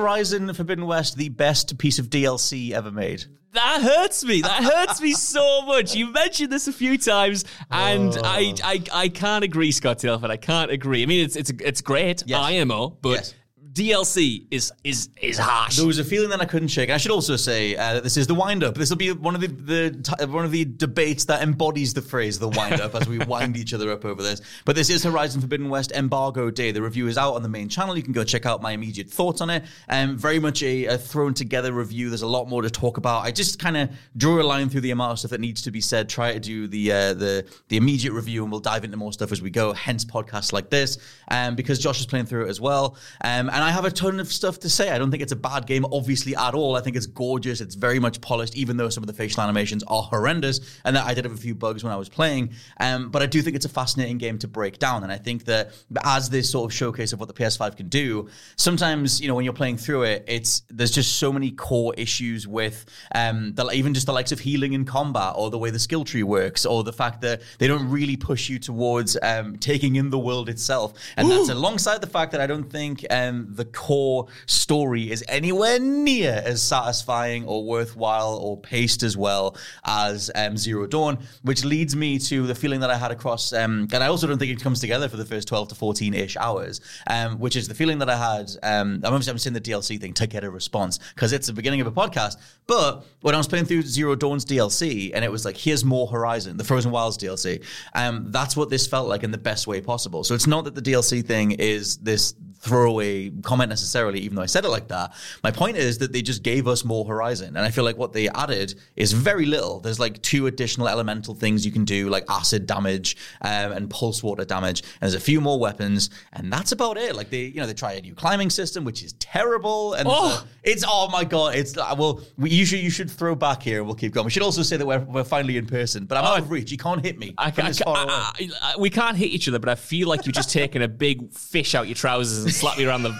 Horizon Forbidden West the best piece of DLC ever made? That hurts me. That hurts me so much. You mentioned this a few times, and Oh. I, I I can't agree, Scott Tailford. I can't agree. I mean, it's it's it's great, Yes. IMO, but Yes. DLC is is is harsh. There was a feeling that I couldn't shake. I should also say uh, that this is the wind up. This will be one of the, the t- one of the debates that embodies the phrase "the wind up" as we wind each other up over this. But this is Horizon Forbidden West Embargo Day. The review is out on the main channel. You can go check out my immediate thoughts on it. Um, very much a, a thrown together review. There's a lot more to talk about. I just kind of drew a line through the amount of stuff that needs to be said. Try to do the uh, the the immediate review, and we'll dive into more stuff as we go. Hence podcasts like this, um, because Josh is playing through it as well. Um, and I have a ton of stuff to say. I don't think it's a bad game, obviously at all. I think it's gorgeous. It's very much polished, even though some of the facial animations are horrendous, and that I did have a few bugs when I was playing. Um, but I do think it's a fascinating game to break down, and I think that as this sort of showcase of what the PS5 can do, sometimes you know when you're playing through it, it's there's just so many core issues with um, the, even just the likes of healing in combat, or the way the skill tree works, or the fact that they don't really push you towards um, taking in the world itself, and that's alongside the fact that I don't think um, the core story is anywhere near as satisfying or worthwhile or paced as well as um, Zero Dawn, which leads me to the feeling that I had across, um, and I also don't think it comes together for the first 12 to 14 ish hours, um, which is the feeling that I had. Um, I'm obviously I'm saying the DLC thing to get a response because it's the beginning of a podcast. But when I was playing through Zero Dawn's DLC and it was like, here's more Horizon, the Frozen Wilds DLC, um, that's what this felt like in the best way possible. So it's not that the DLC thing is this throwaway comment necessarily, even though I said it like that. My point is that they just gave us more Horizon. And I feel like what they added is very little. There's like two additional elemental things you can do, like acid damage um, and pulse water damage. And there's a few more weapons. And that's about it. Like they, you know, they try a new climbing system, which is terrible. And Oh. it's, oh my God. It's, uh, well, we, you should, you should throw back here. And we'll keep going. We should also say that we're, we're finally in person, but I'm out of reach. You can't hit me. I, I. I- we can't hit each other, but I feel like you're just taking a big fish out your trousers and slap me around the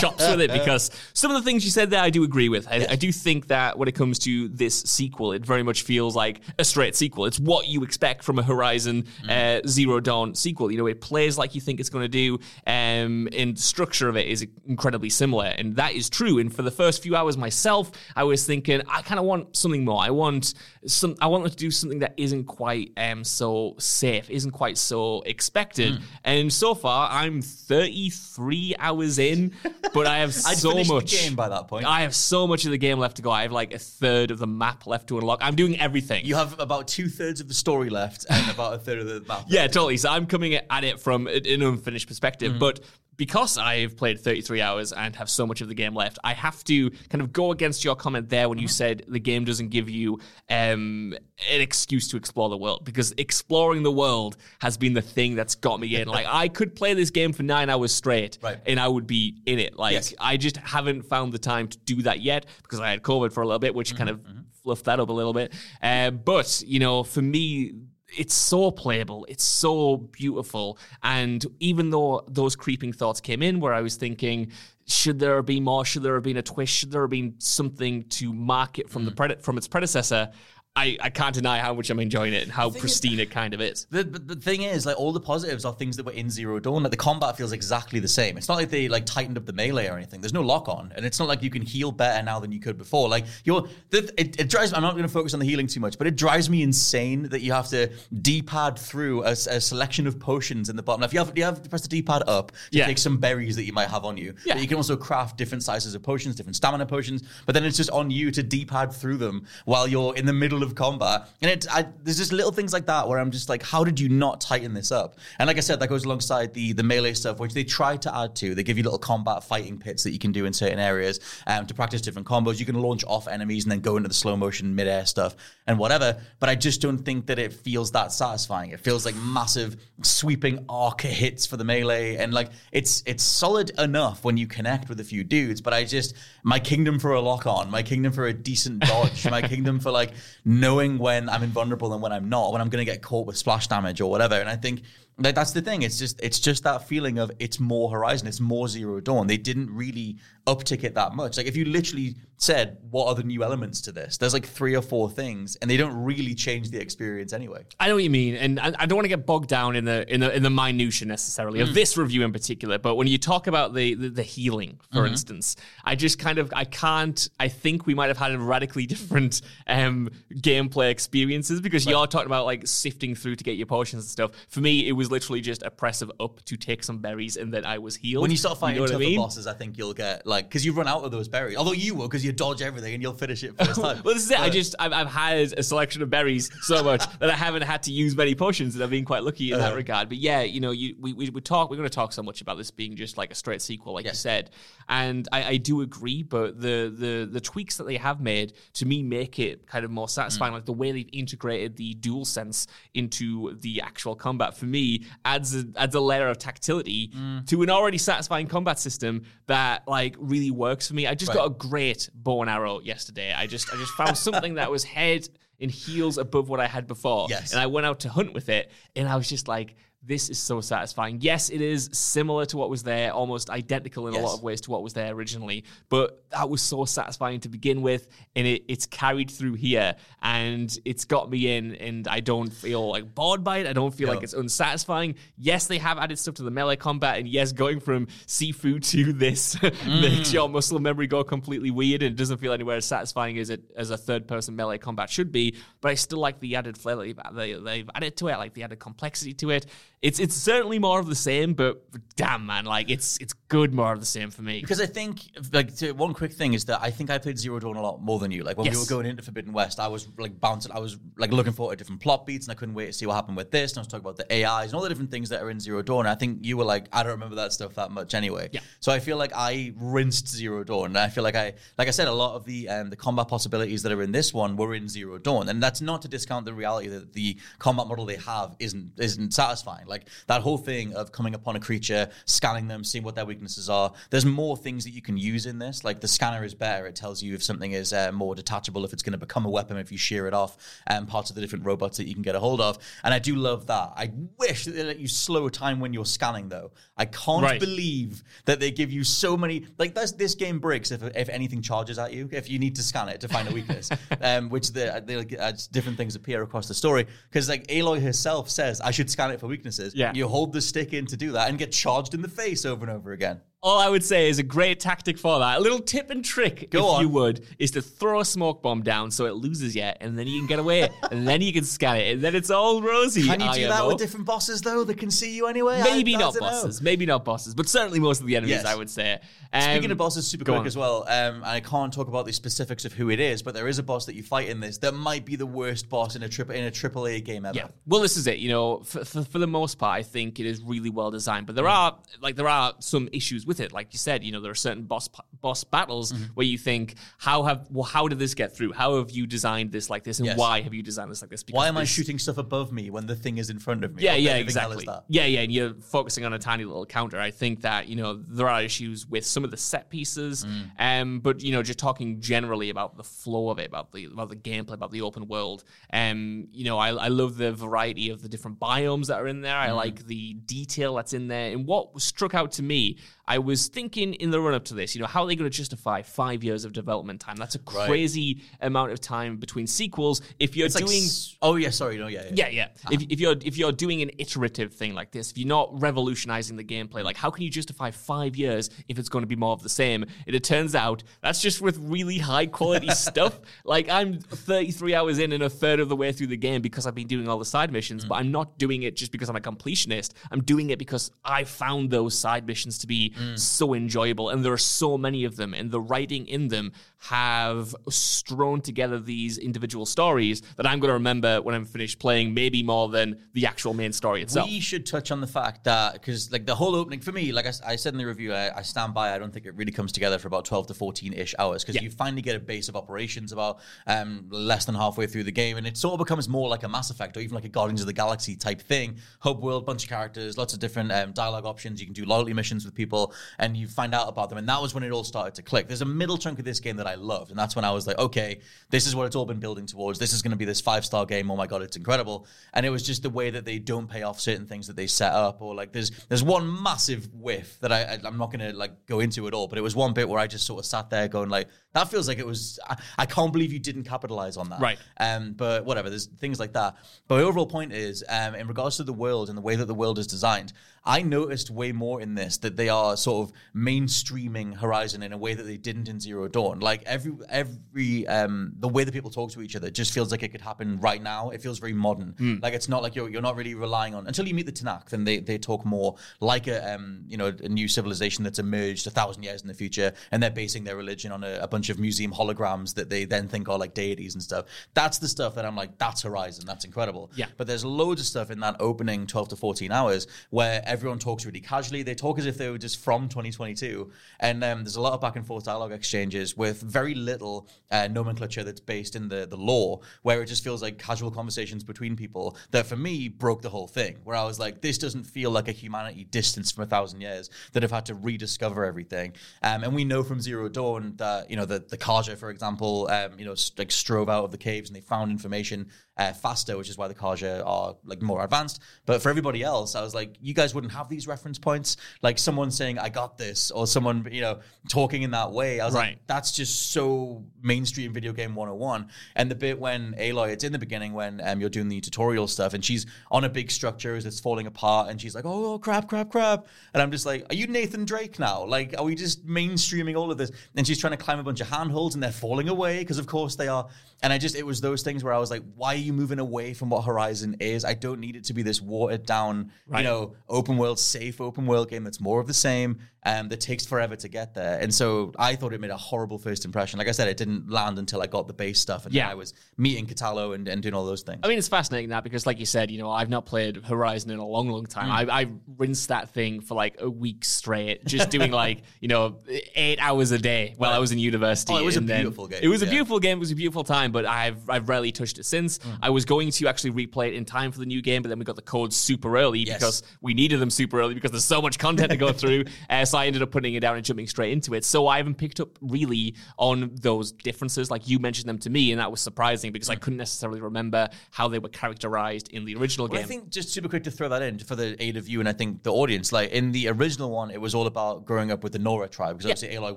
chops with it because some of the things you said there I do agree with. I, I do think that when it comes to this sequel, it very much feels like a straight sequel. It's what you expect from a Horizon uh, Zero Dawn sequel. You know, it plays like you think it's going to do, um, and the structure of it is incredibly similar, and that is true. And for the first few hours myself, I was thinking I kind of want something more. I want some. I want them to do something that isn't quite um so safe, isn't quite so expected. Hmm. And so far, I'm 33 hours in, but I have so much game by that point. I have so much of the game left to go. I have like a third of the map left to unlock. I'm doing everything. You have about two thirds of the story left and about a third of the map. Yeah, totally. So I'm coming at it from an unfinished perspective, Mm-hmm. but because I've played 33 hours and have so much of the game left, I have to kind of go against your comment there when you Mm-hmm. said the game doesn't give you um, an excuse to explore the world because exploring the world has been the thing that's got me in. like I could play this game for nine hours straight, Right. And I would be in it. Like Yes. I just haven't found the time to do that yet because I had COVID for a little bit, which kind of mm-hmm, mm-hmm. fluffed that up a little bit. Uh, but you know, for me, it's so playable, it's so beautiful, and even though those creeping thoughts came in, where I was thinking. Should there have been more? Should there have been a twist? Should there have been something to mark it from the mm. pred- from its predecessor? I, I can't deny how much I'm enjoying it and how pristine it kind of is. The, the, thing is, like all the positives are things that were in Zero Dawn. Like the combat feels exactly the same. It's not like they like tightened up the melee or anything. There's no lock on, and it's not like you can heal better now than you could before. Like you're, the, it, it drives. I'm not going to focus on the healing too much, but it drives me insane that you have to D-pad through a, a selection of potions in the bottom. If you have, you have to press the D-pad up to Yeah. take some berries that you might have on you. Yeah. But you can also craft different sizes of potions, different stamina potions. But then it's just on you to D-pad through them while you're in the middle of of combat. And it, I, there's just little things like that where I'm just like, how did you not tighten this up? And like I said, that goes alongside the the melee stuff, which they try to add to. They give you little combat fighting pits that you can do in certain areas um, to practice different combos. You can launch off enemies and then go into the slow motion midair stuff and whatever. But I just don't think that it feels that satisfying. It feels like massive sweeping arc hits for the melee, and like it's it's solid enough when you connect with a few dudes. But I just my kingdom for a lock on, my kingdom for a decent dodge, my kingdom for like knowing when I'm invulnerable and when I'm not, when I'm going to get caught with splash damage or whatever. And I think like, that's the thing. It's just it's just that feeling of it's more Horizon, it's more Zero Dawn. They didn't really uptick it that much. Like if you literally said what are the new elements to this, there's like three or four things, and they don't really change the experience anyway. I know what you mean, and I, I don't want to get bogged down in the in the in the minutia necessarily of this review in particular. But when you talk about the the, the healing, for instance, I just kind of I can't. I think we might have had radically different um, gameplay experiences because you're talking about like sifting through to get your potions and stuff. For me, it was literally just a press of up to take some berries, and then I was healed. When you start fighting know what I tougher mean? bosses, I think you'll get like because you run out of those berries. Although you will because you dodge everything and you'll finish it first time. Well, this is it. I just I've, I've had a selection of berries so much that I haven't had to use many potions, and I've been quite lucky in that Uh-huh. regard. But yeah, you know, you we we, we talk. We're going to talk so much about this being just like a straight sequel, like you said, and I, I do agree. But the the the tweaks that they have made to me make it kind of more Mm. satisfying. Like the way they've integrated the dual sense into the actual combat for me adds a, adds a layer of tactility Mm. to an already satisfying combat system that like really works for me. I just Right. got a great bow and arrow yesterday. I just I just found something that was head and heels above what I had before. Yes. And I went out to hunt with it and I was just like this is so satisfying. Yes, it is similar to what was there, almost identical in a lot of ways to what was there originally, but that was so satisfying to begin with, and it, it's carried through here, and it's got me in, and I don't feel like bored by it. I don't feel No. like it's unsatisfying. Yes, they have added stuff to the melee combat, and yes, going from Sifu to this Mm. makes your muscle memory go completely weird, and it doesn't feel anywhere as satisfying as it as a third person melee combat should be. But I still like the added flair that they've, they, they've added to it, like the added complexity to it. It's it's certainly more of the same, but damn man, like it's it's good more of the same for me. Because I think, like, to, one quick thing is that I think I played Zero Dawn a lot more than you. Like, when we were going into Forbidden West, I was like bouncing, I was like looking forward to different plot beats, and I couldn't wait to see what happened with this. And I was talking about the AIs and all the different things that are in Zero Dawn. And I think you were like, I don't remember that stuff that much anyway. Yeah. So I feel like I rinsed Zero Dawn. And I feel like I, like I said, a lot of the um, the combat possibilities that are in this one were in Zero Dawn, and that's not to discount the reality that the combat model they have isn't isn't satisfying. Like that whole thing of coming upon a creature, scanning them, seeing what their weaknesses are. There's more things that you can use in this. Like the scanner is better; it tells you if something is uh, more detachable, if it's going to become a weapon, if you shear it off, and parts of the different robots that you can get a hold of. And I do love that. I wish that they let you slow time when you're scanning, though. I can't Right. believe that they give you so many. Like this, this game breaks if if anything charges at you. If you need to scan it to find a weakness, um, which the, like, uh, different things appear across the story. Because like Aloy herself says, I should scan it for weaknesses. Yeah. you hold the stick in to do that and get charged in the face over and over again. All I would say is a great tactic for that. A little tip and trick, Go if on. you would, is to throw a smoke bomb down so it loses you, and then you can get away, and then you can scan it, and then it's all rosy. Can you do that with different bosses though that can see you anyway? Maybe I- I not know. bosses, maybe not bosses, but certainly most of the enemies, Yes. I would say. Speaking Um, of bosses, super quick on. as well. Um, I can't talk about the specifics of who it is, but there is a boss that you fight in this that might be the worst boss in a triple in a triple A game ever. Yeah. Well, this is it. You know, for, for, for the most part, I think it is really well designed. But there are like there are some issues with it. Like you said, you know, there are certain boss boss battles Mm-hmm. where you think, how have well, how did this get through? How have you designed this like this, and Yes. why have you designed this like this? Because Why am I shooting stuff above me when the thing is in front of me? Yeah, yeah, the living hell is exactly. Yeah, yeah, and you're focusing on a tiny little counter. I think that you know there are issues with some of the set pieces, Mm. um, but you know, just talking generally about the flow of it, about the about the gameplay, about the open world. Um, you know, I, I love the variety of the different biomes that are in there. Mm. I like the detail that's in there, and what struck out to me. I was thinking in the run up to this, you know, how are they going to justify five years of development time? That's a Right. crazy amount of time between sequels. If you're It's like doing s- oh yeah, sorry, no, yeah, yeah. yeah, yeah. Uh-huh. If, if you're if you're doing an iterative thing like this, if you're not revolutionizing the gameplay, like how can you justify five years if it's going to be more of the same? And it turns out that's just with really high quality stuff. Like I'm 33 hours in and a third of the way through the game because I've been doing all the side missions, mm. but I'm not doing it just because I'm a completionist. I'm doing it because I found those side missions to be so enjoyable. And there are so many of them, and the writing in them have strewn together these individual stories that I'm going to remember when I'm finished playing, maybe more than the actual main story itself. We should touch on the fact that because like the whole opening for me, like I, I said in the review, I, I, stand by. I don't think it really comes together for about twelve to fourteen ish hours because Yeah. you finally get a base of operations about um, less than halfway through the game, and it sort of becomes more like a Mass Effect or even like a Guardians of the Galaxy type thing. Hub world, bunch of characters, lots of different um, dialogue options. You can do loyalty missions with people, and you find out about them. And that was when it all started to click. There's a middle chunk of this game that I loved, and that's when I was like, okay, this is what it's all been building towards. This is going to be this five star game. Oh my god, it's incredible. And it was just the way that they don't pay off certain things that they set up, or like there's there's one massive whiff that I, I I'm not going to like go into at all, but it was one bit where I just sort of sat there going like, that feels like it was. I, I can't believe you didn't capitalize on that. Right. Um, but whatever, there's things like that. But my overall point is, um, in regards to the world and the way that the world is designed, I noticed way more in this that they are sort of mainstreaming Horizon in a way that they didn't in Zero Dawn. Like every every um, the way that people talk to each other just feels like it could happen right now. It feels very modern. Like it's not like you're you're not really relying on until you meet the Tenakth, then they, they talk more like a um, you know a new civilization that's emerged a thousand years in the future, and they're basing their religion on a, a bunch of museum holograms that they then think are like deities and stuff. That's the stuff that I'm like, that's Horizon. That's incredible. Yeah. But there's loads of stuff in that opening 12 to 14 hours where everyone talks really casually. They talk as if they were just from 2022. And um, there's a lot of back and forth dialogue exchanges with very little uh, nomenclature that's based in the, the lore, where it just feels like casual conversations between people that for me broke the whole thing. Where I was like, this doesn't feel like a humanity distanced from a thousand years that have had to rediscover everything. Um, and we know from Zero Dawn that, you know, the, the Carja, for example, um, you know, s- like strove out of the caves and they found information uh, faster, which is why the Carja are like more advanced. But for everybody else, I was like, you guys wouldn't have these reference points. Like someone saying, I got this, or someone, you know, talking in that way. I was Right. like, that's just so mainstream video game 101. And the bit when Aloy, it's in the beginning when um, you're doing the tutorial stuff and she's on a big structure as it's falling apart and she's like, oh, crap, crap, crap. And I'm just like, are you Nathan Drake now? Like, are we just mainstreaming all of this? And she's trying to climb a bunch of handholds and they're falling away because, of course, they are. And I just, it was those things where I was like, why are you moving away from what Horizon is? I don't need it to be this watered down, Right. you know, open world, safe open world game that's more of the same, um, that takes forever to get there. And so I thought it made a horrible first impression. Like I said, it didn't land until I got the base stuff and Yeah. then I was meeting Kotallo and, and doing all those things. I mean, it's fascinating that because, like you said, you know, I've not played Horizon in a long, long time. Mm. I, I rinsed that thing for like a week straight, just doing like, you know, eight hours a day while I was in university. Oh, it was a And then- beautiful game, It was a beautiful game. It was a beautiful time, but I've I've rarely touched it since. Mm. I was going to actually replay it in time for the new game, but then we got the codes super early Yes. because we needed them super early because there's so much content to go through. Uh, so I ended up putting it down and jumping straight into it. So I haven't picked up really on those differences. Like you mentioned them to me, and that was surprising because I couldn't necessarily remember how they were characterized in the original Well, game. I think just super quick to throw that in for the aid of you and I think the audience. Like in the original one, it was all about growing up with the Nora tribe because obviously Aloy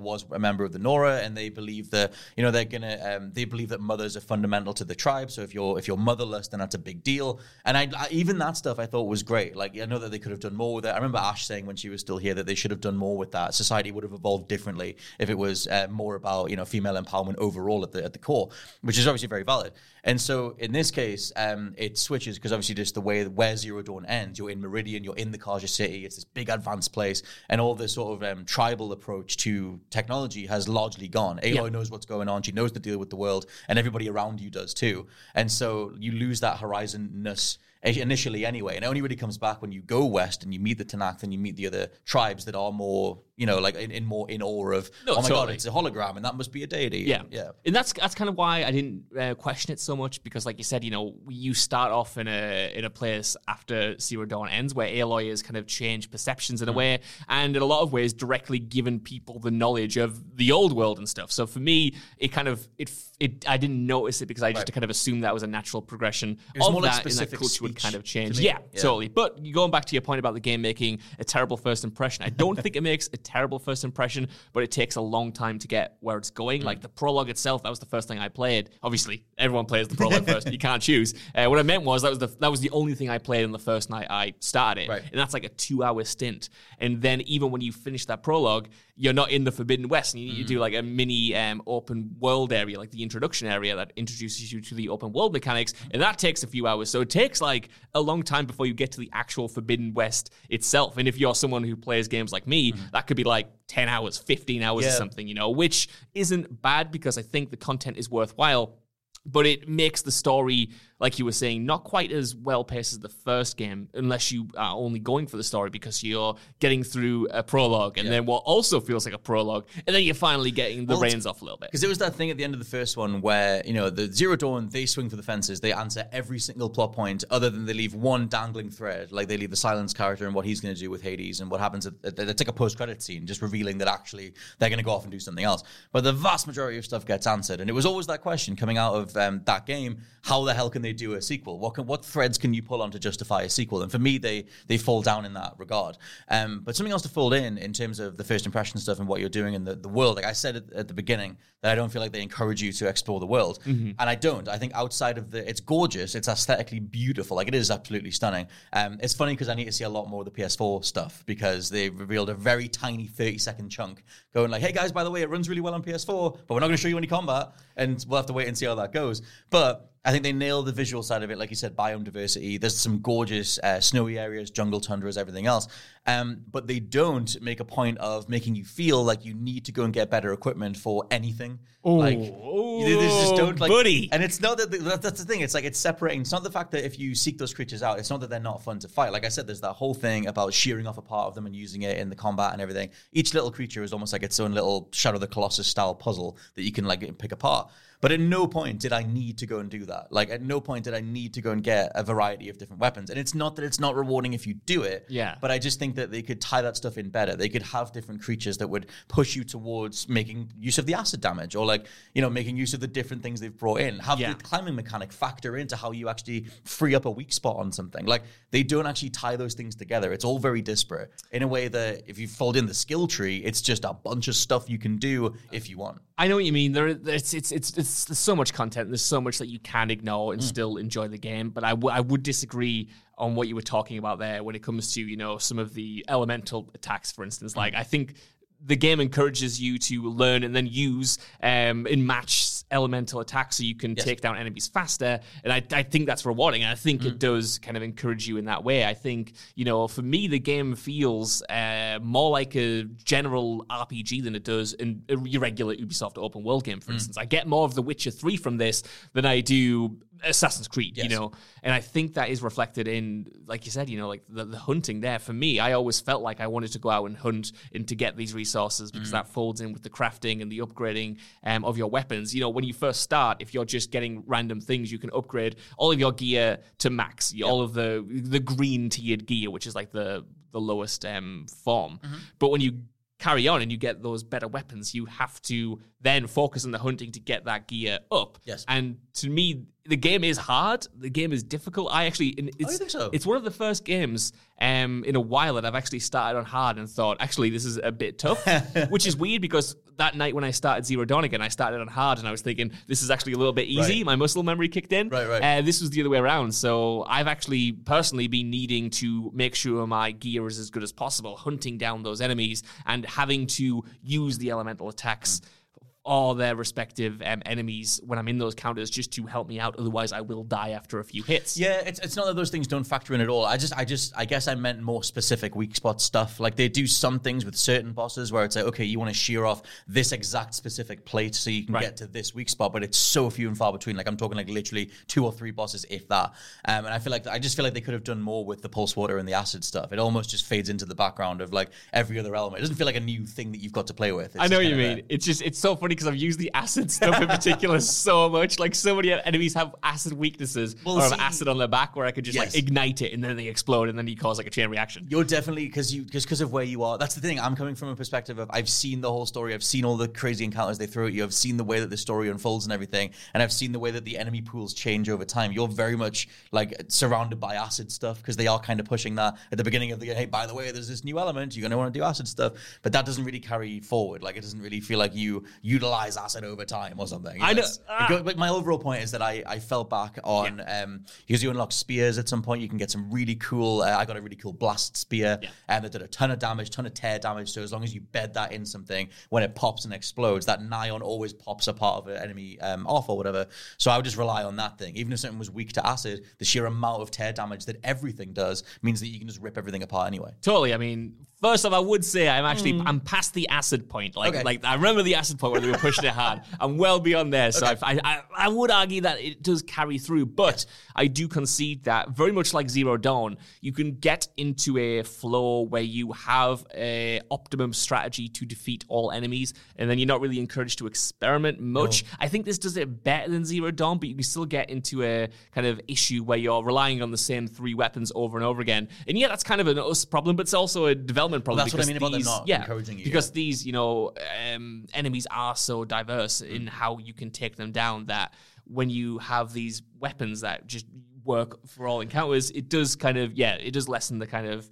was a member of the Nora, and they believe that you know they're gonna um, they believe that mothers are fundamental to the tribe. So if you're if you're motherless, then that's a big deal. And I, I even that stuff I thought was great. Like I know that they could have done more with it. I remember Ash saying when she was still here that they should have done more with that. Society would have evolved differently if it was uh, more about you know female empowerment overall at the at the core, which is obviously very valid. And so in this case, um, it switches because obviously just the way where Zero Dawn ends, you're in Meridian, you're in the Carja City, it's this big advanced place, and all this sort of um, tribal approach to technology has largely gone. Aloy Yeah. knows what's going on, she knows the deal with the world, and everybody around you does too. And so you lose that horizonness initially anyway, and it only really comes back when you go west and you meet the Tenakth and you meet the other tribes that are more, you know, like in, in more in awe of, No, oh my god, it's a hologram and that must be a deity. Yeah, yeah. and that's that's kind of why I didn't uh, question it so much because, like you said, you know, you start off in a in a place after Zero Dawn ends where Aloy has kind of changed perceptions in a way, and in a lot of ways, directly given people the knowledge of the old world and stuff. So for me, it kind of it it I didn't notice it because I just Right. kind of assumed that was a natural progression of like that, and that would kind of change. Yeah, Yeah. totally. But going back to your point about the game making a terrible first impression, I don't think it makes a terrible first impression, but it takes a long time to get where it's going. Hmm. Like the prologue itself, that was the first thing I played. Obviously, everyone plays the prologue first. You can't choose. Uh, what I meant was that was the that was the only thing I played on the first night I started, Right. and that's like a two hour stint. And then even when you finish that prologue, you're not in the Forbidden West, and you need to do Mm. like a mini um, open world area, like the introduction area that introduces you to the open world mechanics, and that takes a few hours. So it takes like a long time before you get to the actual Forbidden West itself. And if you're someone who plays games like me, that could be like 10 hours, 15 hours or Mm-hmm. Something, you know, which isn't bad because I think the content is worthwhile but it makes the story, like you were saying, not quite as well paced as the first game, unless you are only going for the story because you're getting through a prologue and then what also feels like a prologue, and then you're finally getting the Well, reins off a little bit. Because it was that thing at the end of the first one where, you know, the Zero Dawn, they swing for the fences. They answer every single plot point other than they leave one dangling thread. Like they leave the Sylens character and what he's going to do with Hades and what happens. At, at, it's like a post credit scene, just revealing that actually they're going to go off and do something else. But the vast majority of stuff gets answered. And it was always that question coming out of um, that game how the hell can they do a sequel? What, can, what threads can you pull on to justify a sequel? And for me, they, they fall down in that regard. Um, but something else to fold in in terms of the first impression stuff and what you're doing in the, the world. Like I said at, at the beginning, that I don't feel like they encourage you to explore the world. And I don't. I think outside of the, it's gorgeous, it's aesthetically beautiful. Like it is absolutely stunning. Um, it's funny because I need to see a lot more of the PS4 stuff because they revealed a very tiny 30 second chunk going like, hey guys, by the way, it runs really well on PS4, but we're not going to show you any combat. And we'll have to wait and see how that goes. But I think they nailed the visual side of it, like you said, biome diversity. There's some gorgeous uh, snowy areas, jungle tundras, everything else. Um, but they don't make a point of making you feel like you need to go and get better equipment for anything. like Ooh, they just don't like, buddy. And it's not that that- that's the thing. It's like it's separating. It's not the fact that if you seek those creatures out, it's not that they're not fun to fight. Like I said, there's that whole thing about shearing off a part of them and using it in the combat and everything. Each little creature is almost like its own little Shadow of the Colossus style puzzle that you can like pick apart. But at no point did I need to go and do that. Like at no point did I need to go and get a variety of different weapons. And it's not that it's not rewarding if you do it. Yeah. But I just think that they could tie that stuff in better. They could have different creatures that would push you towards making use of the acid damage or like, you know, making use of the different things they've brought in. Have Yeah. the climbing mechanic factor into how you actually free up a weak spot on something. Like they don't actually tie those things together. It's all very disparate in a way that if you fold in the skill tree, it's just a bunch of stuff you can do if you want. I know what you mean. There, it's, it's, it's, it's, there's so much content. There's so much that you can ignore Mm. and still enjoy the game. But I, w- I would disagree on what you were talking about there when it comes to you know some of the elemental attacks, for instance. Mm. Like I think the game encourages you to learn and then use um, in match elemental attacks so you can take down enemies faster. And I, I think that's rewarding. And I think Mm. it does kind of encourage you in that way. I think, you know, for me, the game feels uh, more like a general RPG than it does in a regular Ubisoft open world game, Mm. for instance. I get more of The Witcher 3 from this than I do Assassin's Creed, you know? And I think that is reflected in, like you said, you know, like the, the hunting there. For me, I always felt like I wanted to go out and hunt and to get these resources because that folds in with the crafting and the upgrading um, of your weapons. You know, when you first start, if you're just getting random things, you can upgrade all of your gear to max, all of the the green tiered gear, which is like the the lowest um, form. But when you carry on and you get those better weapons, you have to then focus on the hunting to get that gear up. Yes. And to me, the game is hard. The game is difficult. I actually, and it's, think so? it's one of the first games um, in a while that I've actually started on hard and thought, actually, this is a bit tough, which is weird because that night when I started Zero Dawn again, I started on hard and I was thinking, this is actually a little bit easy. Right. My muscle memory kicked in. Right, right. Uh, this was the other way around. So I've actually personally been needing to make sure my gear is as good as possible, hunting down those enemies and having to use the elemental attacks. Or their respective um, enemies when I'm in those counters, just to help me out. Otherwise, I will die after a few hits. Yeah, it's, it's not that those things don't factor in at all. I just, I just, I guess I meant more specific weak spot stuff. Like they do some things with certain bosses where it's like, okay, you want to shear off this exact specific plate so you can Right. get to this weak spot, but it's so few and far between. Like I'm talking like literally two or three bosses, if that. Um, and I feel like I just feel like they could have done more with the pulse water and the acid stuff. It almost just fades into the background of like every other element. It doesn't feel like a new thing that you've got to play with. It's I know what you mean. It's just it's so funny because I've used the acid stuff in particular so much. Like so many enemies have acid weaknesses Well, or have see- acid on their back where I could just Yes. like ignite it and then they explode and then you cause like a chain reaction. You're definitely because you because of where you are. That's the thing. I'm coming from a perspective of I've seen the whole story. I've seen all the crazy encounters they throw at you. I've seen the way that the story unfolds and everything, and I've seen the way that the enemy pools change over time. You're very much like surrounded by acid stuff because they are kind of pushing that at the beginning of the game. Hey, by the way, there's this new element. You're going to want to do acid stuff, but that doesn't really carry forward. Like it doesn't really feel like you you utilize acid over time or something. I know- Yes. It But my overall point is that I, I fell back on um, because you unlock spears at some point. You can get some really cool. Uh, I got a really cool blast spear, Yeah. and that did a ton of damage, ton of tear damage. So as long as you bed that in something, when it pops and explodes, that Nion always pops a part of an enemy um, off or whatever. So I would just rely on that thing. Even if something was weak to acid, the sheer amount of tear damage that everything does means that you can just rip everything apart anyway. Totally. I mean, first off, I would say I'm actually I'm past the acid point. Like, Okay. like I remember the acid point where they were pushing it hard. I'm well beyond there. So I, I, I would argue that it does carry through, but I do concede that very much like Zero Dawn, you can get into a flow where you have a optimum strategy to defeat all enemies, and then you're not really encouraged to experiment much. I think this does it better than Zero Dawn, but you can still get into a kind of issue where you're relying on the same three weapons over and over again. And yeah, that's kind of an us problem, but it's also a development problem. that's what I mean about them these- not yeah, encouraging you, Because these, you know, um, enemies are so diverse in mm. how you can take them down that when you have these weapons that just work for all encounters, it does kind of, yeah, it does lessen the kind of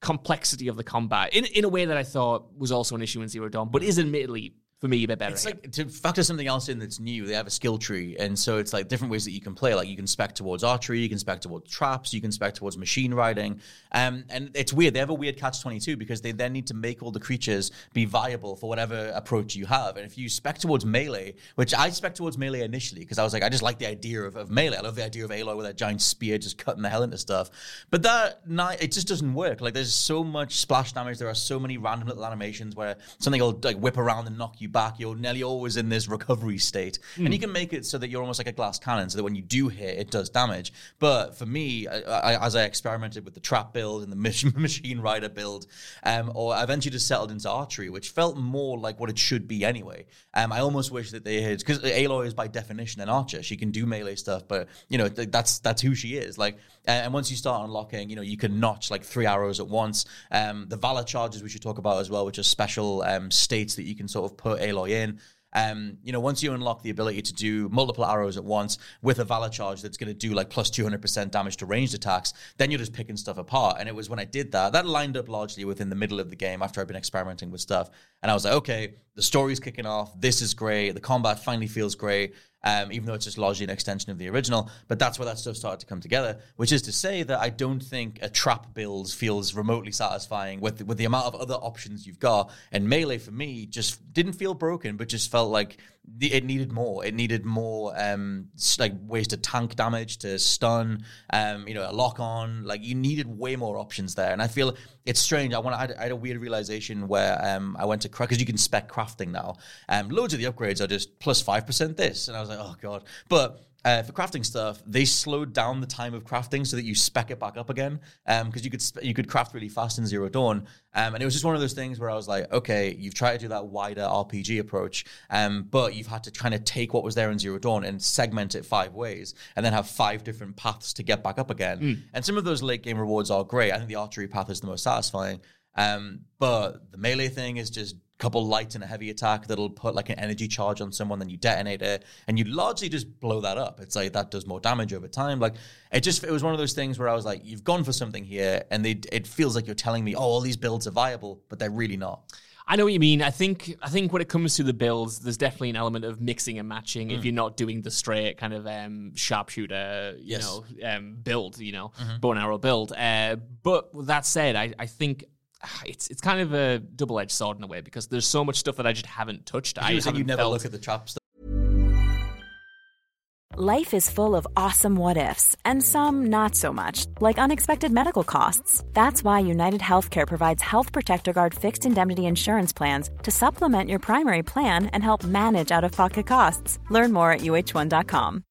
complexity of the combat in, in a way that I thought was also an issue in Zero Dawn, but is admittedly for me a bit better. It's like to factor something else in that's new. They have a skill tree, and so it's like different ways that you can play. Like you can spec towards archery, you can spec towards traps, you can spec towards machine riding. Um, and it's weird. They have a weird catch twenty two because they then need to make all the creatures be viable for whatever approach you have. And if you spec towards melee, which I spec towards melee initially because I was like, I just like the idea of, of melee. I love the idea of Aloy with that giant spear just cutting the hell into stuff. But that ni- it just doesn't work. Like there's so much splash damage. There are so many random little animations where something will like whip around and knock you back. You're nearly always in this recovery state, and you can make it so that you're almost like a glass cannon, so that when you do hit, it does damage. But for me, I, I, as I experimented with the trap build and the machine, machine rider build, um, or I eventually just settled into archery, which felt more like what it should be anyway. Um, I almost wish that they had because Aloy is by definition an archer. She can do melee stuff, but you know th- that's that's who she is. Like, and once you start unlocking, you know, you can notch like three arrows at once. Um, the valor charges we should talk about as well, which are special um, states that you can sort of put Aloy in. Um, you know, once you unlock the ability to do multiple arrows at once with a valor charge that's going to do like plus 200% damage to ranged attacks, then you're just picking stuff apart. And it was when I did that, that lined up largely within the middle of the game after I'd been experimenting with stuff. And I was like, okay, the story's kicking off. This is great. The combat finally feels great. Um, even though it's just largely an extension of the original, but that's where that stuff started to come together. Which is to say that I don't think a trap build feels remotely satisfying with with the amount of other options you've got. And melee for me just didn't feel broken, but just felt like it needed more. It needed more um, like ways to tank damage, to stun, um, you know, a lock on. Like you needed way more options there. And I feel it's strange. I want. I had a weird realization where um, I went to craft because you can spec crafting now. Um, loads of the upgrades are just plus five percent this, and I was like, oh god. But uh, for crafting stuff, they slowed down the time of crafting so that you spec it back up again. Because you could sp- you could craft really fast in Zero Dawn, um, and it was just one of those things where I was like, okay, you've tried to do that wider RPG approach, um, but you've had to kind of take what was there in Zero Dawn and segment it five ways, and then have five different paths to get back up again. And some of those late game rewards are great. I think the archery path is the most satisfying. Um, but the melee thing is just couple lights and a heavy attack that'll put like an energy charge on someone, then you detonate it, and you largely just blow that up. It's like that does more damage over time. Like it just it was one of those things where I was like, you've gone for something here, and they it feels like you're telling me, oh, all these builds are viable, but they're really not. I know what you mean. I think I think when it comes to the builds, there's definitely an element of mixing and matching. If you're not doing the straight kind of um, sharpshooter, you Yes. know, um, build, you know, bow and arrow build. Uh, but with that said, I, I think it's it's kind of a double edged sword in a way because there's so much stuff that I just haven't touched. I You were saying you haven't never felt- look at the trap stuff. Life is full of awesome what ifs, and some not so much, like unexpected medical costs. That's why United Healthcare provides Health Protector Guard fixed indemnity insurance plans to supplement your primary plan and help manage out of pocket costs. Learn more at uh1.com.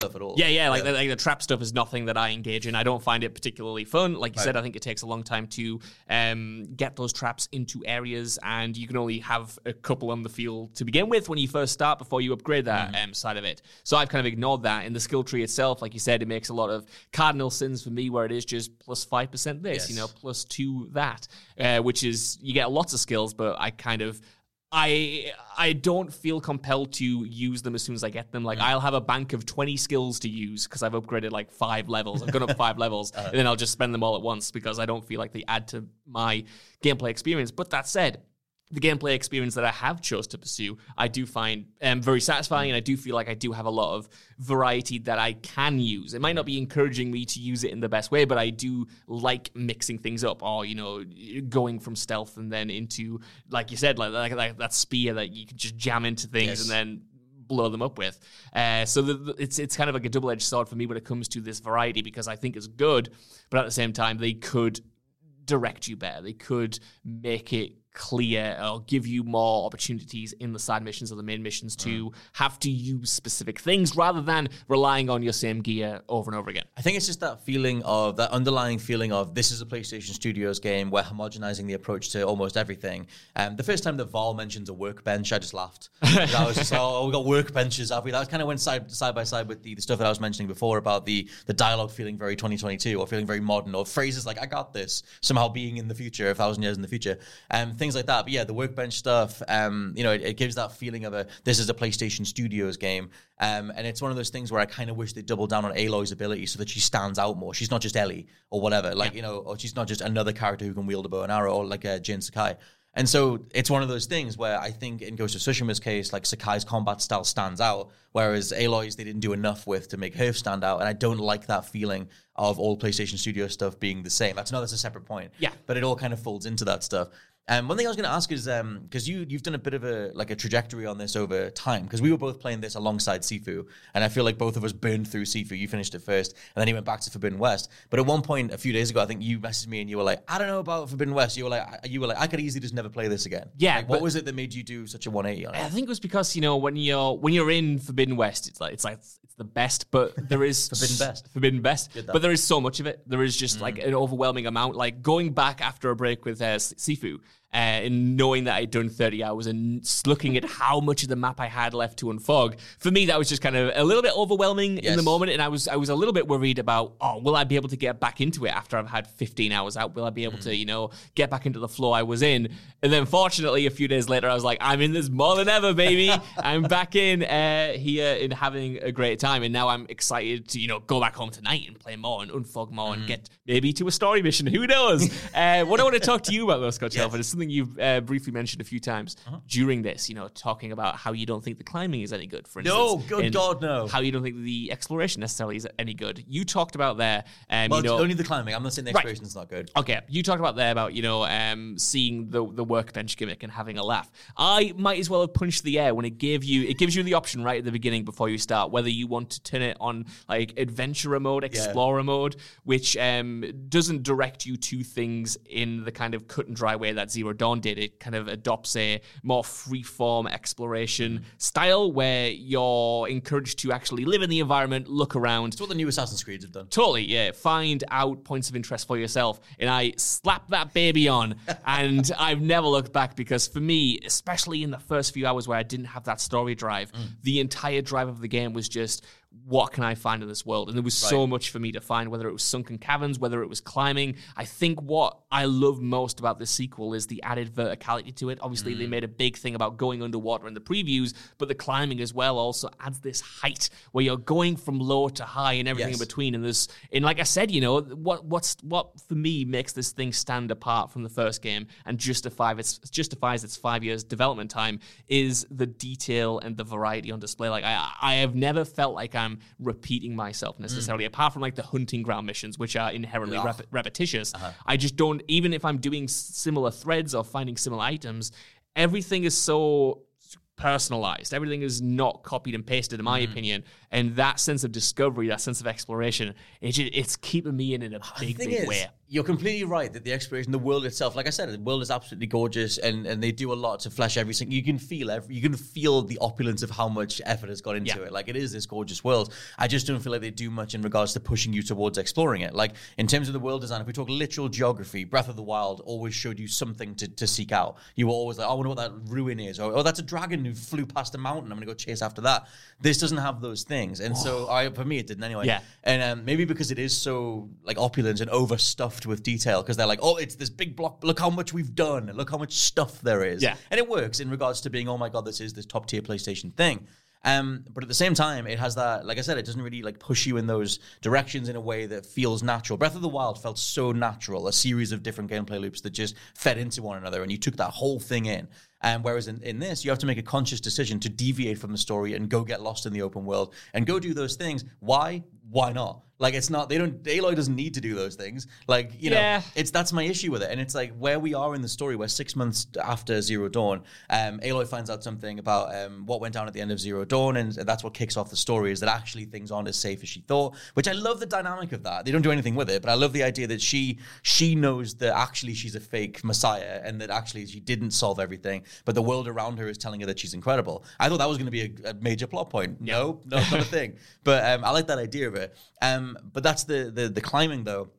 Stuff at all. Yeah, yeah, like, The, like the trap stuff is nothing that I engage in. I don't find it particularly fun. Like you said, I think it takes a long time to um, get those traps into areas, and you can only have a couple on the field to begin with when you first start before you upgrade that um, side of it. So I've kind of ignored that. In the skill tree itself, like you said, it makes a lot of cardinal sins for me where it is just plus 5% this, you know, plus 2 that, uh, which is, you get lots of skills, but I kind of. I I don't feel compelled to use them as soon as I get them. Like mm. I'll have a bank of twenty skills to use because I've upgraded like five levels. I've gone up five levels, uh. and then I'll just spend them all at once because I don't feel like they add to my gameplay experience. But that said, the gameplay experience that I have chose to pursue, I do find um, very satisfying, and I do feel like I do have a lot of variety that I can use. It might not be encouraging me to use it in the best way, but I do like mixing things up, or you know, going from stealth and then into, like you said, like, like, like that spear that you can just jam into things Yes. and then blow them up with. Uh, so the, the- it's it's kind of like a double edged sword for me when it comes to this variety because I think it's good, but at the same time they could direct you better. They could make it clear or give you more opportunities in the side missions or the main missions to have to use specific things rather than relying on your same gear over and over again. I think it's just that feeling of that underlying feeling of this is a PlayStation Studios game. We're homogenizing the approach to almost everything. Um, the first time that Varl mentions a workbench, I just laughed. I was just, oh, we got workbenches, have we? That kind of went side side by side with the, the stuff that I was mentioning before about the the dialogue feeling very 2022 or feeling very modern or phrases like "I got this" somehow being in the future, a thousand years in the future, um, things like that. But yeah, the workbench stuff, um, you know, it, it gives that feeling of a this is a PlayStation Studios game, um, and it's one of those things where I kind of wish they doubled down on Aloy's ability so that she stands out more. She's not just Ellie or whatever, like you know, or she's not just another character who can wield a bow and arrow, or like uh, Jin Sakai. And so it's one of those things where I think in Ghost of Tsushima's case, like Sakai's combat style stands out, whereas Aloy's they didn't do enough with to make her stand out. And I don't like that feeling of all PlayStation Studio stuff being the same. That's no, that's a separate point. Yeah. but it all kind of folds into that stuff. Um, one thing I was going to ask is because you you've done a bit of a like a trajectory on this over time because we were both playing this alongside Sifu and I feel like both of us burned through Sifu. You finished it first and then you went back to Forbidden West. But at one point a few days ago, I think you messaged me and you were like, I don't know about Forbidden West. You were like, I- you were like, I could easily just never play this again. Yeah, Like, what was it that made you do such a 180 on it? I think it was because you know when you're when you're in Forbidden West, it's like it's like it's the best, but there is Forbidden best. Forbidden best, but there is so much of it. There is just like an overwhelming amount. Like going back after a break with uh, Sifu. Uh, and knowing that I'd done 30 hours and looking at how much of the map I had left to unfog, for me that was just kind of a little bit overwhelming in the moment. And I was I was a little bit worried about, oh, will I be able to get back into it after I've had 15 hours out? Will I be able to, you know, get back into the flow I was in? And then fortunately, a few days later, I was like, I'm in this more than ever, baby. I'm back in uh, here and having a great time. And now I'm excited to, you know, go back home tonight and play more and unfog more and get maybe to a story mission. Who knows? uh, what I want to talk to you about, though, Scott Shelford, is something you've uh, briefly mentioned a few times during this, you know, talking about how you don't think the climbing is any good, for instance. No, good God, no. How you don't think the exploration necessarily is any good. You talked about there, um, Well, you know, only the climbing. I'm not saying the Right. exploration's not good. Okay, you talked about there about you know um, seeing the the workbench gimmick and having a laugh. I might as well have punched the air when it gave you it gives you the option right at the beginning before you start whether you want to turn it on like adventurer mode, explorer mode, which um, doesn't direct you to things in the kind of cut and dry way that Zero Dawn did. It kind of adopts a more free form exploration style where you're encouraged to actually live in the environment, look around, It's what the new Assassin's Creed have done. Totally, yeah. Find out points of interest for yourself. And I slapped that baby on, and I've never looked back because for me, especially in the first few hours where I didn't have that story drive, mm. the entire drive of the game was just what can I find in this world? And there was so much for me to find, whether it was sunken caverns, whether it was climbing. I think what I love most about this sequel is the added verticality to it. Obviously, Mm. they made a big thing about going underwater in the previews, but the climbing as well also adds this height where you're going from low to high and everything Yes. in between. And there's, and like I said, you know, what what's what for me makes this thing stand apart from the first game and justify its justifies its five years development time is the detail and the variety on display. Like I I have never felt like I'm repeating myself mm. necessarily, apart from like the hunting ground missions, which are inherently Ugh. rep- repetitious. Uh-huh. I just don't even if I'm doing similar threads or finding similar items, everything is so personalized. Everything is not copied and pasted, in my mm-hmm. opinion. And that sense of discovery, that sense of exploration, it ju- it's keeping me in in a big, big is, way. You're completely right that the exploration, the world itself, like I said, the world is absolutely gorgeous, and, and they do a lot to flesh everything. You can feel every, you can feel the opulence of how much effort has gone into Yeah. it. Like it is this gorgeous world. I just don't feel like they do much in regards to pushing you towards exploring it. Like in terms of the world design, if we talk literal geography, Breath of the Wild always showed you something to, to seek out. You were always like, oh, I wonder what that ruin is, or oh, that's a dragon who flew past a mountain. I'm gonna go chase after that. This doesn't have those things, and so I, for me, it didn't anyway. Yeah. And um, maybe because it is so like opulent and overstuffed with detail, because they're like, oh, it's this big block. Look how much we've done. Look how much stuff there is. Yeah. And it works in regards to being, oh my god, this is this top tier PlayStation thing. Um, but at the same time, it has that, like I said, it doesn't really like push you in those directions in a way that feels natural. Breath of the Wild felt so natural, a series of different gameplay loops that just fed into one another, and you took that whole thing in. And whereas in, in this, you have to make a conscious decision to deviate from the story and go get lost in the open world and go do those things. Why? Why not? Like it's not they don't Aloy doesn't need to do those things. Like, you Yeah. know, it's that's my issue with it. And it's like where we are in the story, where six months after Zero Dawn, um, Aloy finds out something about um, what went down at the end of Zero Dawn, and that's what kicks off the story. Is that actually things aren't as safe as she thought? Which I love the dynamic of that. They don't do anything with it, but I love the idea that she she knows that actually she's a fake messiah, and that actually she didn't solve everything, but the world around her is telling her that she's incredible. I thought that was going to be a, a major plot point. No, no, not a thing. But um, I like that idea of it. Um, but that's the the the climbing though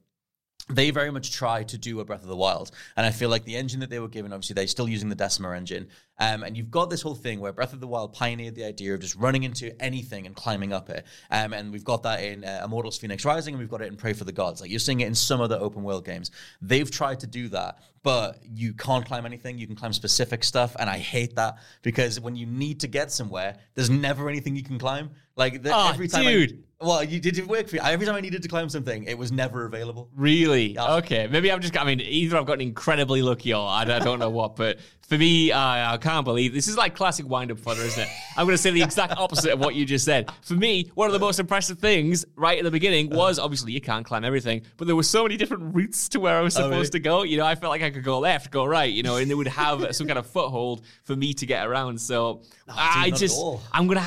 they very much try to do a Breath of the Wild. And I feel like the engine that they were given, obviously, they're still using the Decima engine. Um, and you've got this whole thing where Breath of the Wild pioneered the idea of just running into anything and climbing up it. Um, and we've got that in uh, Immortals Fenyx Rising, and we've got it in Praey for the Gods. Like you're seeing it in some other open world games. They've tried to do that, but you can't climb anything. You can climb specific stuff. And I hate that because when you need to get somewhere, there's never anything you can climb. Like the, Oh, every time I- dude. Well, you did it work for you. Every time I needed to climb something, it was never available. Really? Yeah. Okay. Maybe I've just got, I mean, either I've gotten incredibly lucky or I, I don't know what, but for me, I I can't believe this is like classic wind up fodder, isn't it? I'm going to say the exact opposite of what you just said. For me, one of the most impressive things right at the beginning was obviously you can't climb everything, but there were so many different routes to where I was Oh, supposed really? to go. You know, I felt like I could go left, go right, you know, and it would have some kind of foothold for me to get around. So I not at just. I'm gonna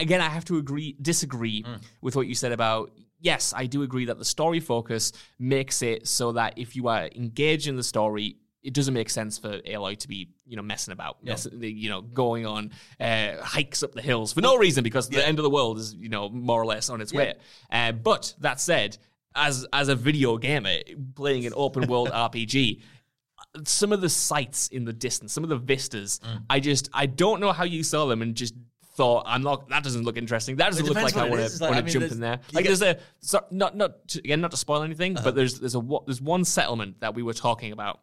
again. I have to agree, disagree Mm. with what you said about. Yes, I do agree that the story focus makes it so that if you are engaged in the story, it doesn't make sense for Aloy to be, you know, messing about, mess- you know, going on uh, hikes up the hills for no reason because the end of the world is, you know, more or less on its way. Uh, but that said, as as a video gamer playing an open world RPG, some of the sights in the distance, some of the vistas, Mm. I just I don't know how you saw them and just thought I'm not that doesn't look interesting. That doesn't look like I want to Like, I mean, jump in there. Like there's a so, not not to, again not to spoil anything, Uh-huh. but there's there's a there's one settlement that we were talking about,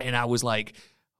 and I was like.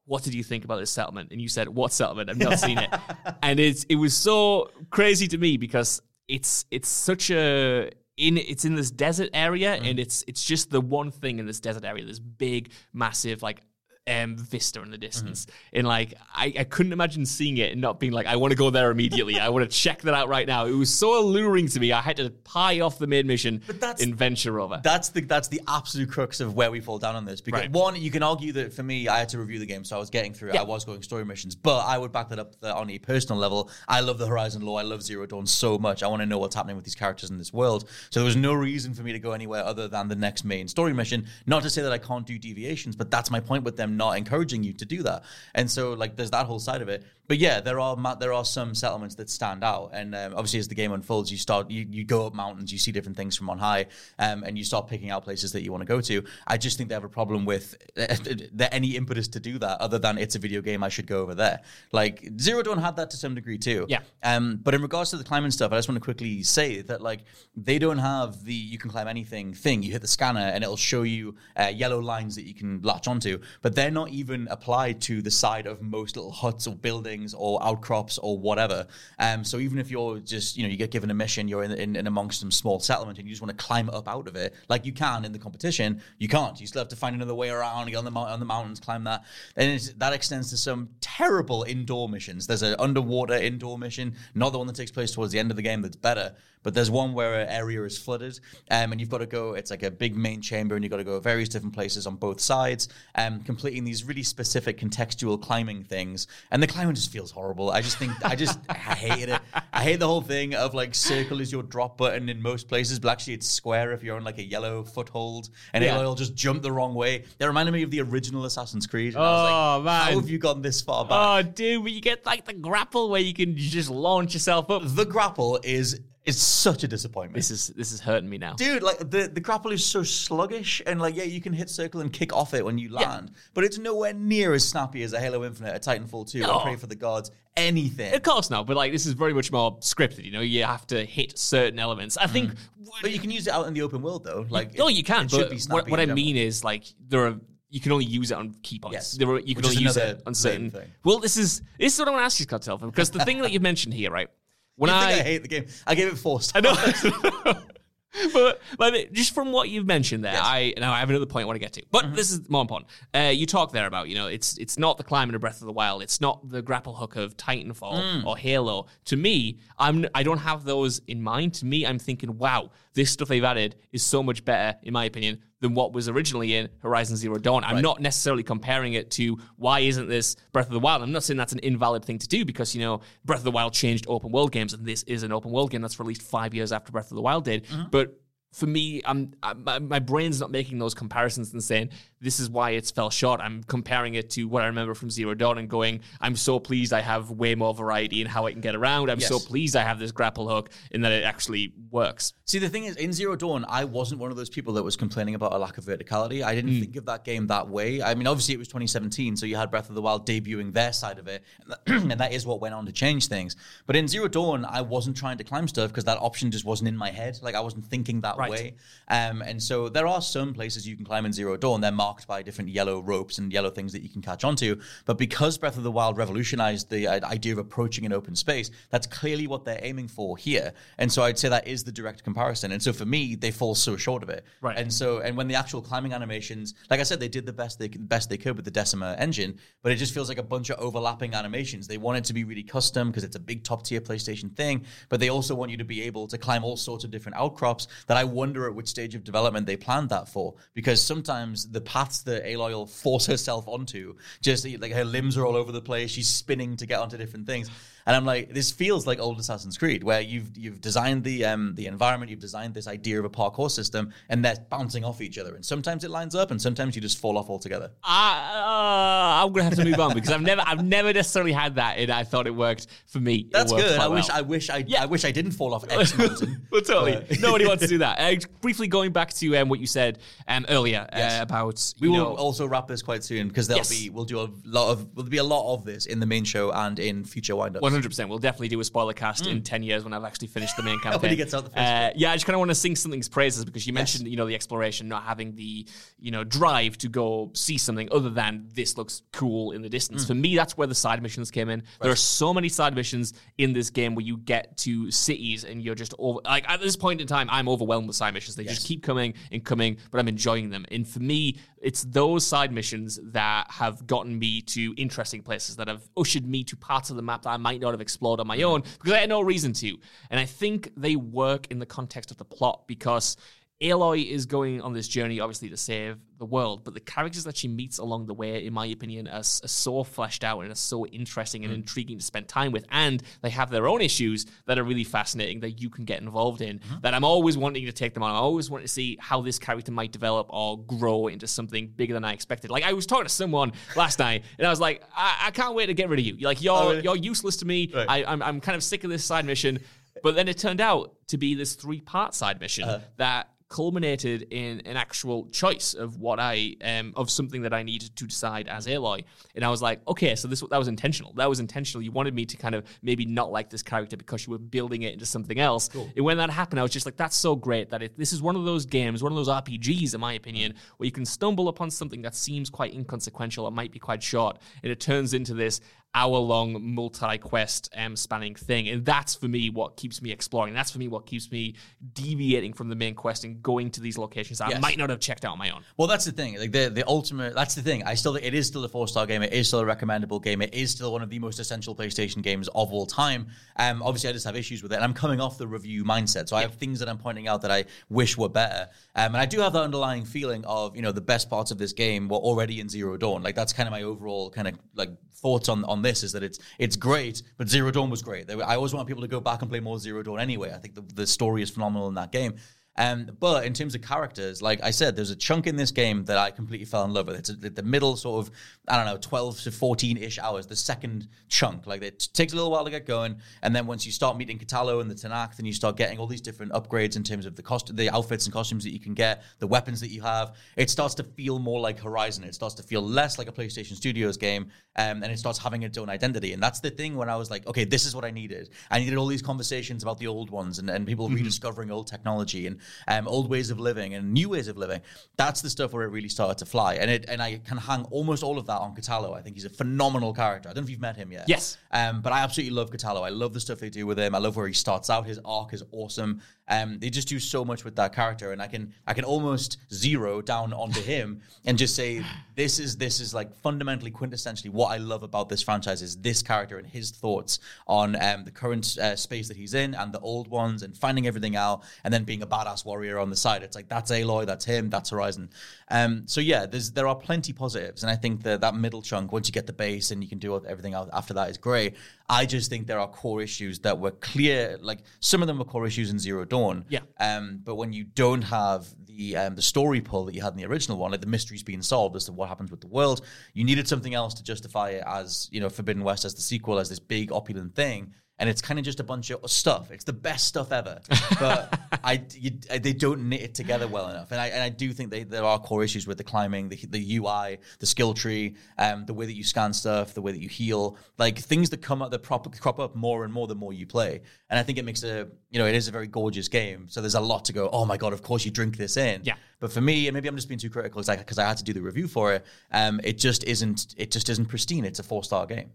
What did you think about this settlement? And you said, "What settlement? I've not seen it." And it's it was so crazy to me because it's it's such a in it's in this desert area Mm. and it's it's just the one thing in this desert area this big massive like um vista in the distance Mm-hmm. and like I, I couldn't imagine seeing it and not being like I want to go there immediately I want to check that out right now it was so alluring to me I had to pie off the main mission but that's- and venture over That's the that's the absolute crux of where we fall down on this. Because Right. one, you can argue that for me, I had to review the game, so I was getting through it. Yeah. I was going story missions, but I would back that up that on a personal level. I love the Horizon lore. I love Zero Dawn so much. I want to know what's happening with these characters in this world. So there was no reason for me to go anywhere other than the next main story mission. Not to say that I can't do deviations, but that's my point with them I'm not encouraging you to do that. And so like there's that whole side of it. But yeah, there are there are some settlements that stand out, and um, obviously as the game unfolds, you start you, you go up mountains, you see different things from on high, um, and you start picking out places that you want to go to. I just think they have a problem with there any impetus to do that, other than it's a video game, I should go over there. Like Zero Dawn had that to some degree too. Yeah. Um, but in regards to the climbing stuff, I just want to quickly say that like they don't have the you can climb anything thing. You hit the scanner and it'll show you uh, yellow lines that you can latch onto, but they're not even applied to the side of most little huts or buildings or outcrops or whatever. Um, so even if you're just you know you get given a mission, you're in, in, in amongst some small settlement and you just want to climb up out of it, like you can in the competition, you can't. You still have to find another way around. Get on the on the mountains, climb that, and that extends to some terrible indoor missions. There's an underwater indoor mission, not the one that takes place towards the end of the game. That's better. But there's one where an area is flooded, um, and you've got to go. It's like a big main chamber, and you've got to go various different places on both sides, um, completing these really specific contextual climbing things. And the climbing just feels horrible. I just think I just I hate it. I hate the whole thing of like circle is your drop button in most places, but actually it's square if you're on like a yellow foothold, and Yeah. it'll just jump the wrong way. That reminded me of the original Assassin's Creed. And I was Oh, like, man. how have you gone this far back? Oh, dude, but you get like the grapple where you can just launch yourself up. the grapple is is such a disappointment. This is this is hurting me now. Dude, like the, the grapple is so sluggish, and like yeah, you can hit circle and kick off it when you land, but it's nowhere near as snappy as a Halo Infinite, a Titanfall 2, No. a Praey for the Gods, anything. Of course not, but like this is very much more scripted. You know, you have to hit certain elements. I think. Mm. But you can use it out in the open world though. Like oh, it- you can. But be what, snappy what I mean is like there are. You can only use it on key points. Yes. There are, you can Which only use it on certain. thing. Well, this is this is what I want to ask you, Scott Tailford, because the thing that you mentioned here, right? When I, I hate the game. I gave it four I know. but, but just from what you've mentioned there, I now I have another point I want to get to. But this is more important. Uh, you talk there about you know it's it's not the climbing of Breath of the Wild. It's not the grapple hook of Titanfall or Halo. To me, I'm I don't have those in mind. To me, I'm thinking, wow, this stuff they've added is so much better, in my opinion, than what was originally in Horizon Zero Dawn. I'm not necessarily comparing it to why isn't this Breath of the Wild. I'm not saying that's an invalid thing to do because you know Breath of the Wild changed open world games, and this is an open world game that's released five years after Breath of the Wild did. Mm-hmm. But for me, I'm, i my, my brain's not making those comparisons and saying this is why it's fell short. I'm comparing it to what I remember from Zero Dawn and going, I'm so pleased I have way more variety in how I can get around. I'm so pleased I have this grapple hook and that it actually works. See, the thing is, in Zero Dawn, I wasn't one of those people that was complaining about a lack of verticality. I didn't mm. think of that game that way. I mean, obviously, it was 2017, so you had Breath of the Wild debuting their side of it, and that is what went on to change things. But in Zero Dawn, I wasn't trying to climb stuff because that option just wasn't in my head. Like, I wasn't thinking that Right. way. Um, and so there are some places you can climb in Zero Dawn. They're marked by different yellow ropes and yellow things that you can catch onto. But because Breath of the Wild revolutionized the uh, idea of approaching an open space, that's clearly what they're aiming for here. And so I'd say that is the direct comparison. And so for me, they fall so short of it. Right. And so, and when the actual climbing animations, like I said, they did the best they best they could with the Decima engine, but it just feels like a bunch of overlapping animations. They want it to be really custom because it's a big top tier PlayStation thing, but they also want you to be able to climb all sorts of different outcrops. That I wonder at which stage of development they planned that for, because sometimes the paths that Aloy will force herself onto, just like her limbs are all over the place, she's spinning to get onto different things. And I'm like, this feels like old Assassin's Creed, where you've you've designed the um, the environment, you've designed this idea of a parkour system, and they're bouncing off each other. And sometimes it lines up, and sometimes you just fall off altogether. I, uh, I'm gonna have to move on because I've never I've never necessarily had that, and I thought it worked for me. That's good. I well. wish I wish I yeah. I wish I didn't fall off X mountain. well, totally. Nobody wants to do that. Uh, briefly going back to um, what you said um, earlier uh, yes. about we will know, also wrap this quite soon because there'll yes. be we'll do a lot of will be a lot of this in the main show and in future windup. 100%. We'll definitely do a spoiler cast mm. in hmm. 10 years when I've actually finished the main campaign. when he gets out the uh, first uh, Yeah, I just kind of want to sing something's praises because you mentioned, yes. you know, the exploration, not having the, you know, drive to go see something other than this looks cool in the distance. Mm. For me, that's where the side missions came in. Right. There are so many side missions in this game where you get to cities and you're just over, like at this point in time, I'm overwhelmed with side missions. They yes. just keep coming and coming, but I'm enjoying them. And for me, it's those side missions that have gotten me to interesting places that have ushered me to parts of the map that I might not have explored on my own because I had no reason to. And I think they work in the context of the plot because Aloy is going on this journey, obviously, to save the world, but the characters that she meets along the way, in my opinion, are, are so fleshed out and are so interesting and mm. intriguing to spend time with. And they have their own issues that are really fascinating that you can get involved in. Mm-hmm. That I'm always wanting to take them on. I always want to see how this character might develop or grow into something bigger than I expected. Like I was talking to someone last night, and I was like, I, I can't wait to get rid of you. Like you're oh, you're useless to me. Right. I, I'm I'm kind of sick of this side mission. But then it turned out to be this three part side mission uh-huh. that culminated in an actual choice of what I um of something that I needed to decide as Aloy. And I was like, okay, so this that was intentional. That was intentional. You wanted me to kind of maybe not like this character because you were building it into something else. And when that happened, I was just like, that's so great that it, this is one of those games, one of those RPGs, in my opinion, where you can stumble upon something that seems quite inconsequential, it might be quite short, and it turns into this hour-long multi-quest um, spanning thing and that's for me what keeps me exploring that's for me what keeps me deviating from the main quest and going to these locations that i might not have checked out on my own Well, that's the thing. Like the the ultimate. That's the thing. I still. It is still a four star game. It is still a recommendable game. It is still one of the most essential PlayStation games of all time. Um, obviously, I just have issues with it, and I'm coming off the review mindset, so I have things that I'm pointing out that I wish were better. Um, and I do have that underlying feeling of you know the best parts of this game were already in Zero Dawn. Like that's kind of my overall kind of like thoughts on on this is that it's it's great, but Zero Dawn was great. I always want people to go back and play more Zero Dawn anyway. I think the, the story is phenomenal in that game. Um, but in terms of characters, like I said, there's a chunk in this game that I completely fell in love with. It's a, the middle sort of, I don't know, 12 to 14 ish hours, the second chunk. Like it takes a little while to get going. And then once you start meeting Kotallo and the Tenakth, then you start getting all these different upgrades in terms of the cost, the outfits and costumes that you can get, the weapons that you have. It starts to feel more like Horizon. It starts to feel less like a PlayStation Studios game. Um, and it starts having its own identity. And that's the thing when I was like, okay, this is what I needed. I needed all these conversations about the old ones and, and people rediscovering old technology and um, old ways of living and new ways of living. That's the stuff where it really started to fly. And it and I can hang almost all of that on Kotallo. I think he's a phenomenal character. I don't know if you've met him yet. Yes. Um, but I absolutely love Kotallo. I love the stuff they do with him. I love where he starts out. His arc is awesome. Um, they just do so much with that character, and I can I can almost zero down onto him and just say this is this is like fundamentally quintessentially what I love about this franchise is this character and his thoughts on um, the current uh, space that he's in and the old ones and finding everything out and then being a badass warrior on the side. It's like that's Aloy, that's him, that's Horizon. Um, so yeah, there are plenty positives, and I think that that middle chunk once you get the base and you can do everything else after that is great. I just think there are core issues that were clear. Like some of them were core issues in Zero Dawn. Yeah. Um, but when you don't have the um, the story pull that you had in the original one, like the mystery's being solved as to what happens with the world, you needed something else to justify it as you know Forbidden West as the sequel as this big opulent thing. And it's kind of just a bunch of stuff. It's the best stuff ever, but I, you, they don't knit it together well enough. And I, and I do think they, there are core issues with the climbing, the, the UI, the skill tree, um, the way that you scan stuff, the way that you heal, like things that come up that prop, crop up more and more the more you play. And I think it makes a, you know, it is a very gorgeous game. So there's a lot to go. Oh my god, of course you drink this in. Yeah. But for me, and maybe I'm just being too critical because I, had to do the review for it. Um, it just isn't. It just isn't pristine. It's a four star game.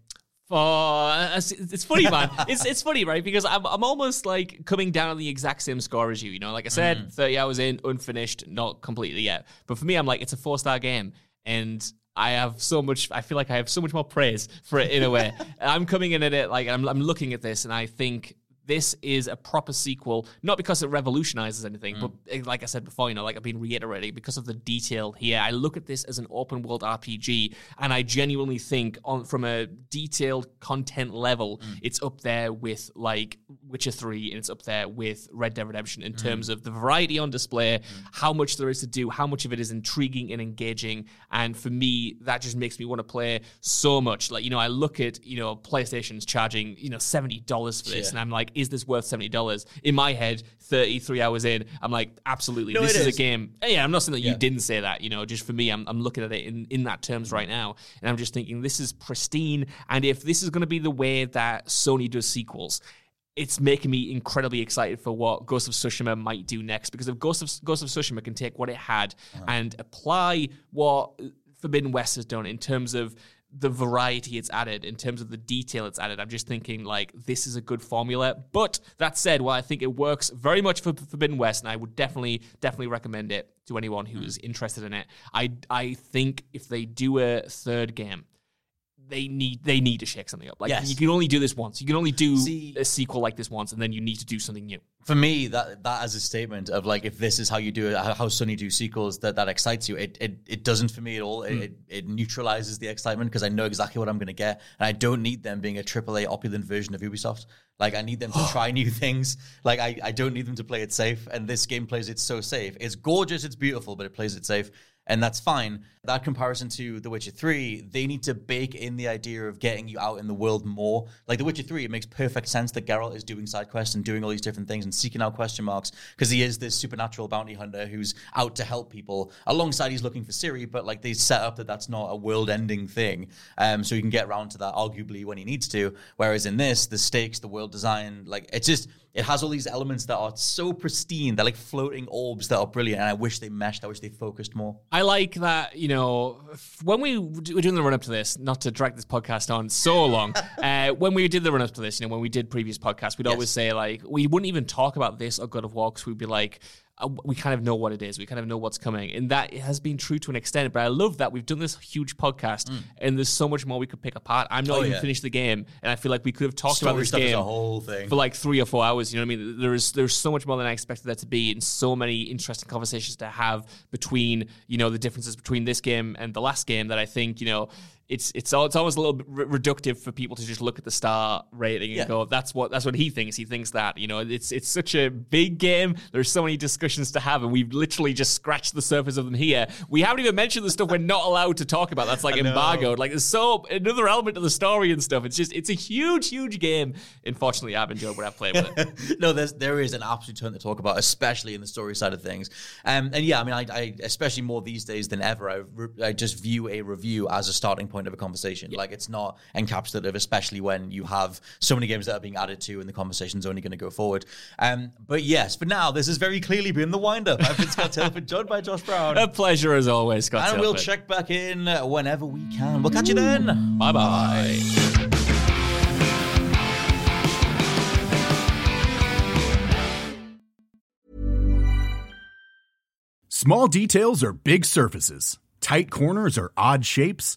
Oh, it's, funny, man. it's it's funny, right? Because I'm I'm almost like coming down on the exact same score as you. You know, like I said, mm. 30 hours in, unfinished, not completely yet. But for me, I'm like, it's a four star game, and I have so much. I feel like I have so much more praise for it in a way. I'm coming in at it like I'm I'm looking at this, and I think. This is a proper sequel, not because it revolutionizes anything, hmm. but eh, like I said before, you know, like I've been reiterating, because of the detail here. I look at this as an open world RPG, and I genuinely think, on from a detailed content level, hmm. it's up there with like Witcher 3 and it's up there with Red Dead Redemption in hmm. terms of the variety on display, how much there is to do, how much of it is intriguing and engaging. And for me, that just makes me want to play so much. Like, you know, I look at, you know, PlayStation's charging, you know, $70 for this, and I'm like, is this worth $70? In my head, 33 hours in, I'm like, absolutely. No, this is, is. a game. Yeah, I'm not saying that you didn't say that, you know, just for me, I'm, I'm looking at it in, in that terms right now. And I'm just thinking, this is pristine. And if this is going to be the way that Sony does sequels, it's making me incredibly excited for what Ghost of Tsushima might do next. Because if Ghost of Ghost of Tsushima can take what it had and apply what Forbidden West has done in terms of the variety it's added, in terms of the detail it's added, I'm just thinking like this is a good formula. But that said, while I think it works very much for Forbidden West, and I would definitely definitely recommend it to anyone who hmm. is interested in it, I I think if they do a third game they need they need to shake something up. Like Yes. you can only do this once. You can only do See- a sequel like this once, and then you need to do something new. For me, that that as a statement of like, if this is how you do it, how, Sony do sequels, that that excites you. It it, it doesn't for me at all. It, Hmm. it, it neutralizes the excitement because I know exactly what I'm going to get, and I don't need them being a AAA opulent version of Ubisoft. Like I need them to try new things. Like I, I don't need them to play it safe, and this game plays it so safe. It's gorgeous, it's beautiful, but it plays it safe. And that's fine. That comparison to The Witcher 3, they need to bake in the idea of getting you out in the world more. Like The Witcher 3, it makes perfect sense that Geralt is doing side quests and doing all these different things and seeking out question marks because he is this supernatural bounty hunter who's out to help people. Alongside, he's looking for Ciri, but like they set up that that's not a world ending thing. Um, so he can get around to that arguably when he needs to. Whereas in this, the stakes, the world design, like it's just, it has all these elements that are so pristine. They're like floating orbs that are brilliant. And I wish they meshed, I wish they focused more. I like that, you know, when we were doing the run up to this, not to drag this podcast on so long, uh, when we did the run up to this, you know, when we did previous podcasts, we'd Yes. always say, like, we wouldn't even talk about this or God of War because we'd be like, we kind of know what it is. We kind of know what's coming. And that has been true to an extent. But I love that we've done this huge podcast and there's so much more we could pick apart. I'm not Mm. Oh, even yeah. finished the game. And I feel like we could have talked about Story this stuff game a whole thing. for like three or four hours. You know what I mean? There's there's so much more than I expected there to be, and so many interesting conversations to have between you know the differences between this game and the last game that I think you know. It's it's all, it's almost a little bit reductive for people to just look at the star rating and Yeah. go that's what that's what he thinks. He thinks that you know? It's it's such a big game. There's so many discussions to have and we've literally just scratched the surface of them here. We haven't even mentioned the stuff we're not allowed to talk about. That's like embargoed. Like there's so another element of the story and stuff. It's just it's a huge huge game. Unfortunately I've enjoyed what I've played with it. No, there's there is an absolute ton to talk about, especially in the story side of things. Um, and yeah, I mean, I, I especially more these days than ever, I, re- I just view a review as a starting point of a conversation. Like it's not encapsulative, especially when you have so many games that are being added to, and the conversation's only going to go forward. Um, but yes, for now, this has very clearly been the wind up. I've been Scott Tailford, joined by Josh Brown. a pleasure as always Scott and we'll check back in whenever we can. We'll catch you then. bye bye Small details are big surfaces. Tight corners are odd shapes.